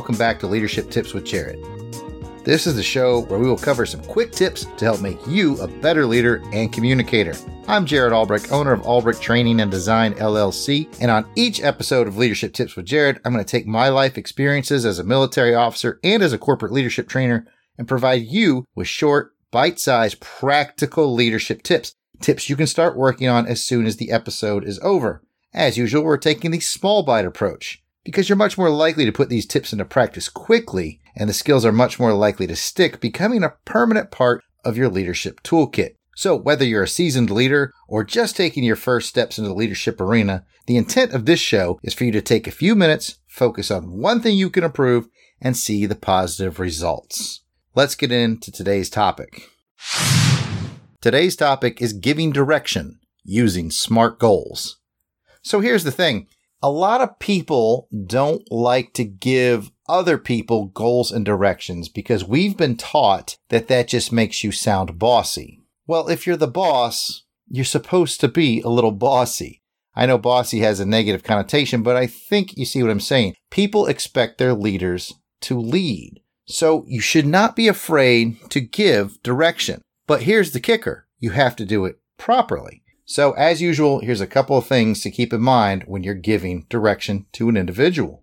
welcome back to Leadership Tips with Jarrod. This is the show where we will cover some quick tips to help make you a better leader and communicator. I'm Jarrod Albrecht, owner of Albrecht Training and Design LLC, and on each episode of Leadership Tips with Jarrod, I'm going to take my life experiences as a military officer and as a corporate leadership trainer and provide you with short, bite-sized, practical leadership tips. Tips you can start working on as soon as the episode is over. As usual, we're taking the small bite approach because you're much more likely to put these tips into practice quickly and the skills are much more likely to stick, becoming a permanent part of your leadership toolkit. So whether you're a seasoned leader or just taking your first steps into the leadership arena, the intent of this show is for you to take a few minutes, focus on one thing you can improve, and see the positive results. Let's get into today's topic. Today's topic is giving direction using SMART goals. So here's the thing. A lot of people don't like to give other people goals and directions because we've been taught that that just makes you sound bossy. Well, if you're the boss, you're supposed to be a little bossy. I know bossy has a negative connotation, but I think you see what I'm saying. People expect their leaders to lead. So you should not be afraid to give direction. But here's the kicker. You have to do it properly. So, as usual, here's a couple of things to keep in mind when you're giving direction to an individual.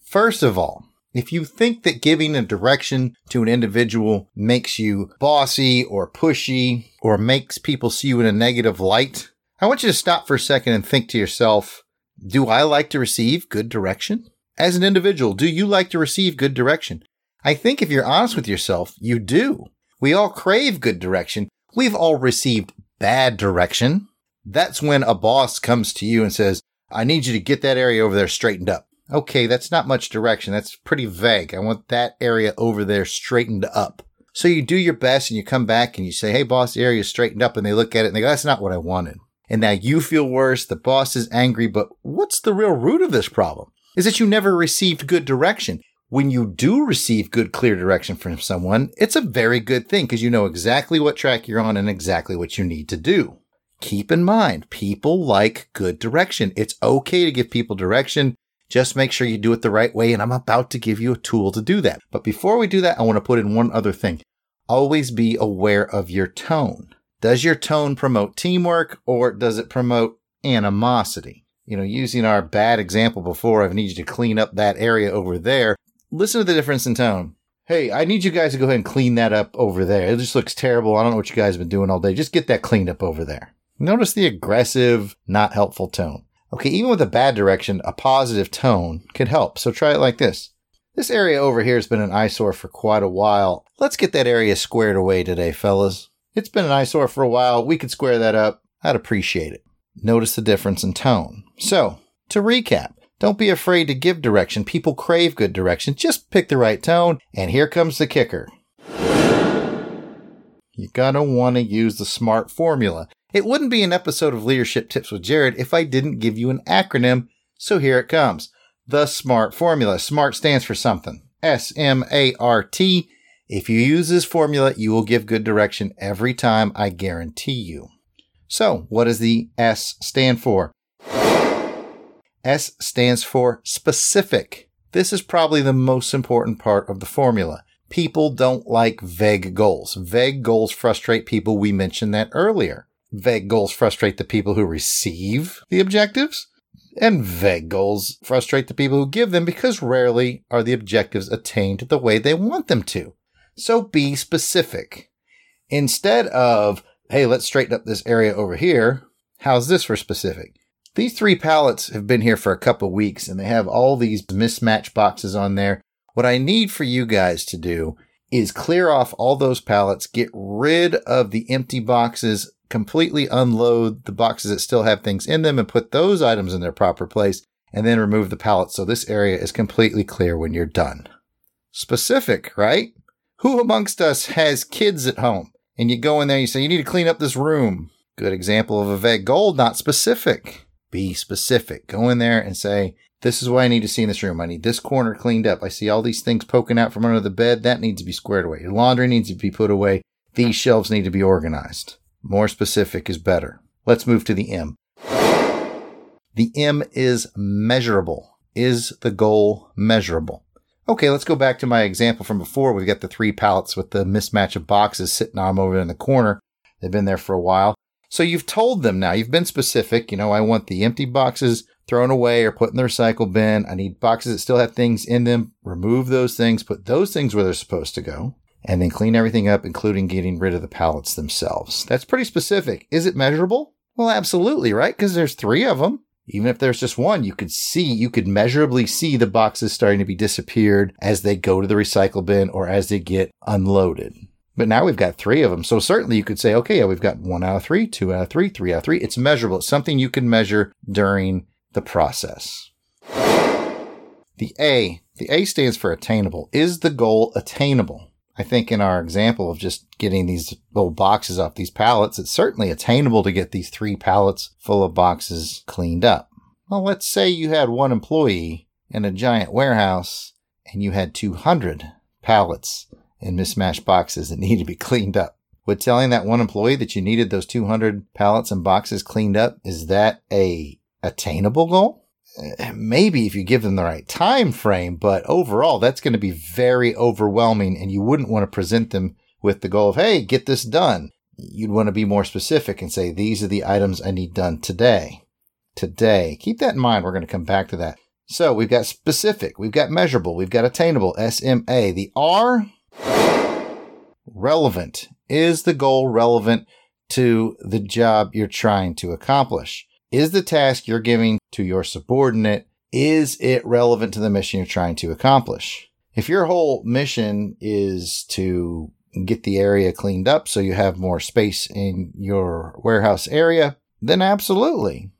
First of all, if you think that giving a direction to an individual makes you bossy or pushy or makes people see you in a negative light, I want you to stop for a second and think to yourself, do I like to receive good direction? As an individual, do you like to receive good direction? I think if you're honest with yourself, you do. We all crave good direction, We've all received bad direction. That's when a boss comes to you and says, I need you to get that area over there straightened up. Okay, that's not much direction. That's pretty vague. I want that area over there straightened up. So you do your best and you come back and you say, Hey, boss, the area's straightened up. And they look at it and they go, That's not what I wanted. And now you feel worse. The boss is angry. But what's the real root of this problem? Is that you never received good direction when you do receive good, clear direction from someone, it's a very good thing because you know exactly what track you're on and exactly what you need to do. Keep in mind, people like good direction. It's okay to give people direction. Just make sure you do it the right way. And I'm about to give you a tool to do that. But before we do that, I want to put in one other thing. Always be aware of your tone. Does your tone promote teamwork or does it promote animosity? You know, using our bad example before, I need you to clean up that area over there listen to the difference in tone. Hey, I need you guys to go ahead and clean that up over there. It just looks terrible. I don't know what you guys have been doing all day. Just get that cleaned up over there. Notice the aggressive, not helpful tone. Okay, even with a bad direction, a positive tone can help. So try it like this. This area over here has been an eyesore for quite a while. Let's get that area squared away today, fellas. It's been an eyesore for a while. We could square that up. I'd appreciate it. Notice the difference in tone. So, to recap, don't be afraid to give direction. People crave good direction. Just pick the right tone. And here comes the kicker. To want to use the SMART formula. It wouldn't be an episode of Leadership Tips with Jarrod if I didn't give you an acronym. So here it comes. The SMART formula. SMART stands for something. S M A R T. If you use this formula, you will give good direction every time, I guarantee you. So, what does the S stand for? S stands for specific. This is probably the most important part of the formula. People don't like vague goals. Vague goals frustrate people. We mentioned that earlier. Vague goals frustrate the people who receive the objectives. And vague goals frustrate the people who give them because rarely are the objectives attained the way they want them to. So be specific. Instead of, hey, let's straighten up this area over here, how's this for specific? These three pallets have been here for a couple weeks and they have all these mismatch boxes on there. What I need for you guys to do is clear off all those pallets, get rid of the empty boxes, completely unload the boxes that still have things in them and put those items in their proper place and then remove the pallets so this area is completely clear when you're done. Specific, right? Who amongst us has kids at home? And you go in there you say, you need to clean up this room. Good example of a vague goal, not specific. Be specific. Go in there and say, this is what I need to see in this room. I need this corner cleaned up. I see all these things poking out from under the bed. That needs to be squared away. Your laundry needs to be put away. These shelves need to be organized. More specific is better. Let's move to the M. The M is measurable. Is the goal measurable? Okay, let's go back to my example from before. We've got the three pallets with the mismatch of boxes sitting on them over in the corner. They've been there for a while. So you've told them now, you've been specific. You know, I want the empty boxes thrown away or put in the recycle bin. I need boxes that still have things in them. Remove those things, put those things where they're supposed to go, and then clean everything up, including getting rid of the pallets themselves. That's pretty specific. Is it measurable? Well, absolutely, right? Because there's three of them. Even if there's just one, you could see, you could measurably see the boxes starting to be disappeared as they go to the recycle bin or as they get unloaded. But now we've got three of them. So certainly you could say, okay, yeah, we've got one out of three, two out of three, three out of three. It's measurable. It's something you can measure during the process. The A, the A stands for attainable. Is the goal attainable? I think in our example of just getting these little boxes off these pallets, it's certainly attainable to get these three pallets full of boxes cleaned up. Well, let's say you had one employee in a giant warehouse and you had 200 pallets and mismatched boxes that need to be cleaned up. Would telling that one employee that you needed those 200 pallets and boxes cleaned up, is that a attainable goal? Eh, maybe if you give them the right time frame, but overall, that's going to be very overwhelming and you wouldn't want to present them with the goal of, hey, get this done. You'd want to be more specific and say, these are the items I need done today. Today. Keep that in mind. We're going to come back to that. So we've got specific, we've got measurable, we've got attainable, SMA. The R relevant. Is the goal relevant to the job you're trying to accomplish? Is the task you're giving to your subordinate, is it relevant to the mission you're trying to accomplish? If your whole mission is to get the area cleaned up so you have more space in your warehouse area, then absolutely.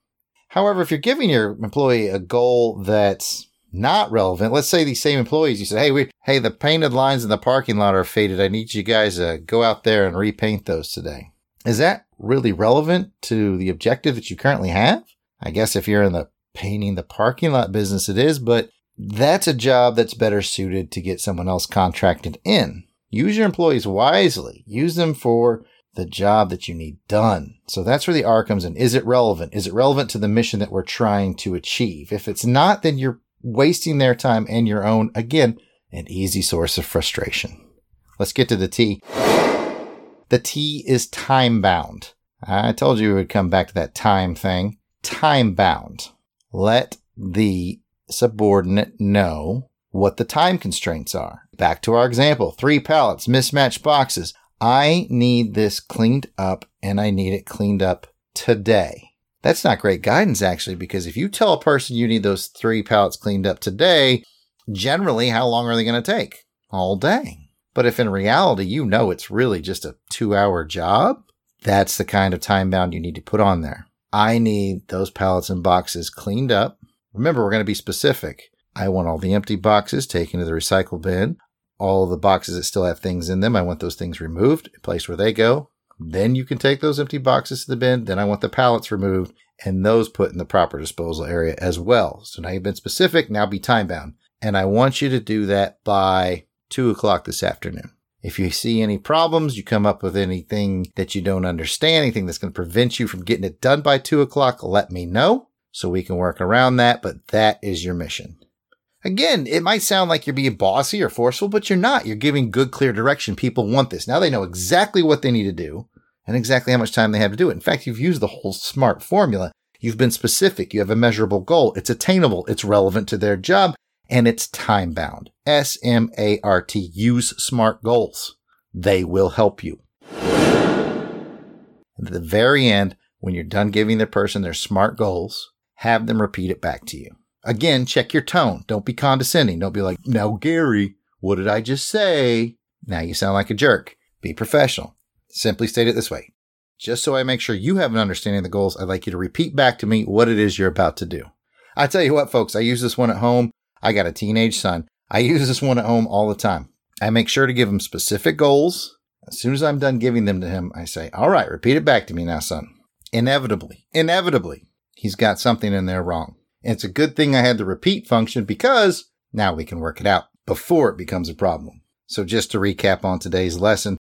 However, if you're giving your employee a goal that's not relevant. Let's say these same employees, you say, Hey, we, hey, the painted lines in the parking lot are faded. I need you guys to go out there and repaint those today. Is that really relevant to the objective that you currently have? I guess if you're in the painting the parking lot business, it is, but that's a job that's better suited to get someone else contracted in. Use your employees wisely. Use them for the job that you need done. So that's where the R comes in. Is it relevant? Is it relevant to the mission that we're trying to achieve? If it's not, then you're wasting their time and your own. Again, an easy source of frustration. Let's get to the T. The T is time bound. I told you we would come back to that time thing. Time bound. Let the subordinate know what the time constraints are. Back to our example three pallets, mismatched boxes. I need this cleaned up and I need it cleaned up today. That's not great guidance, actually, because if you tell a person you need those three pallets cleaned up today, generally, how long are they going to take? All day. But if in reality you know it's really just a two hour job, that's the kind of time bound you need to put on there. I need those pallets and boxes cleaned up. Remember, we're going to be specific. I want all the empty boxes taken to the recycle bin. All the boxes that still have things in them, I want those things removed, place where they go. Then you can take those empty boxes to the bin. Then I want the pallets removed and those put in the proper disposal area as well. So now you've been specific, now be time bound. And I want you to do that by two o'clock this afternoon. If you see any problems, you come up with anything that you don't understand, anything that's going to prevent you from getting it done by two o'clock, let me know so we can work around that. But that is your mission. Again, it might sound like you're being bossy or forceful, but you're not. You're giving good, clear direction. People want this. Now they know exactly what they need to do and exactly how much time they have to do it. In fact, you've used the whole SMART formula. You've been specific. You have a measurable goal. It's attainable. It's relevant to their job and it's time bound. S M A R T. Use SMART goals. They will help you. At the very end, when you're done giving the person their SMART goals, have them repeat it back to you. Again, check your tone. Don't be condescending. Don't be like, now, Gary, what did I just say? Now you sound like a jerk. Be professional. Simply state it this way. Just so I make sure you have an understanding of the goals, I'd like you to repeat back to me what it is you're about to do. I tell you what, folks, I use this one at home. I got a teenage son. I use this one at home all the time. I make sure to give him specific goals. As soon as I'm done giving them to him, I say, all right, repeat it back to me now, son. Inevitably, inevitably, he's got something in there wrong. And it's a good thing I had the repeat function because now we can work it out before it becomes a problem. So just to recap on today's lesson,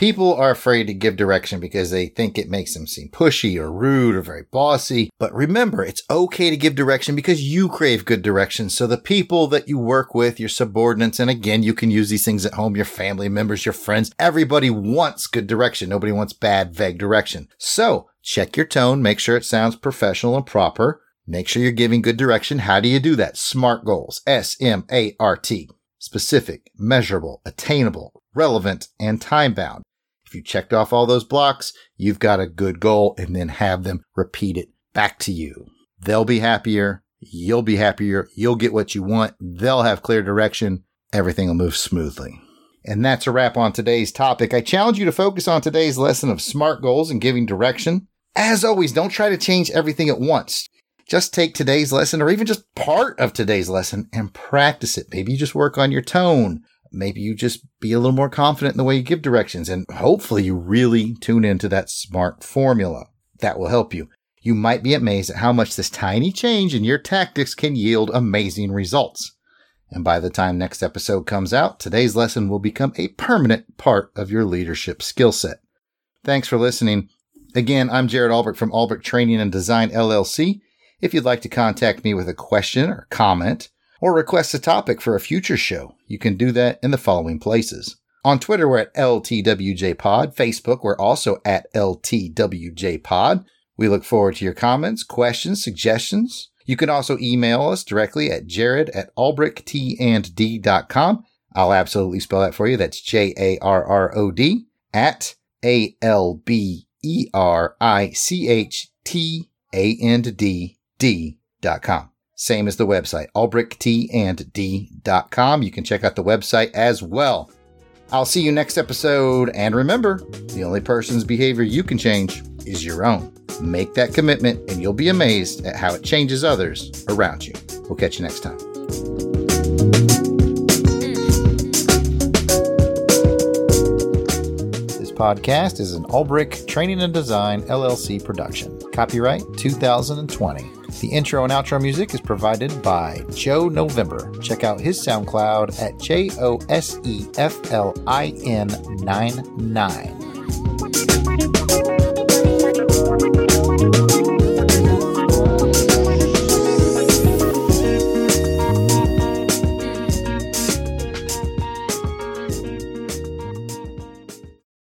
People are afraid to give direction because they think it makes them seem pushy or rude or very bossy. But remember, it's okay to give direction because you crave good direction. So the people that you work with, your subordinates, and again, you can use these things at home, your family members, your friends, everybody wants good direction. Nobody wants bad, vague direction. So check your tone, make sure it sounds professional and proper. Make sure you're giving good direction. How do you do that? SMART goals. S-M-A-R-T. Specific, measurable, attainable, relevant, and time bound. If you checked off all those blocks, you've got a good goal and then have them repeat it back to you. They'll be happier. You'll be happier. You'll get what you want. They'll have clear direction. Everything will move smoothly. And that's a wrap on today's topic. I challenge you to focus on today's lesson of SMART goals and giving direction. As always, don't try to change everything at once. Just take today's lesson or even just part of today's lesson and practice it. Maybe you just work on your tone maybe you just be a little more confident in the way you give directions and hopefully you really tune into that smart formula. That will help you. You might be amazed at how much this tiny change in your tactics can yield amazing results. And by the time next episode comes out, today's lesson will become a permanent part of your leadership skill set. Thanks for listening. Again, I'm Jarrod Albrecht from Albrecht Training and Design LLC. If you'd like to contact me with a question or comment, or request a topic for a future show. You can do that in the following places. On Twitter, we're at LTWJPod. Facebook, we're also at LTWJPod. We look forward to your comments, questions, suggestions. You can also email us directly at jarrod at albrechtand I'll absolutely spell that for you. That's J A R R O D at A L B E R I C H T A N D D dot com. Same as the website, albrechtand.com. You can check out the website as well. I'll see you next episode. And remember, the only person's behavior you can change is your own. Make that commitment, and you'll be amazed at how it changes others around you. We'll catch you next time. This podcast is an Albrecht Training and Design LLC production. Copyright 2020. The intro and outro music is provided by Joe November. Check out his SoundCloud at J O S E F L I N 99.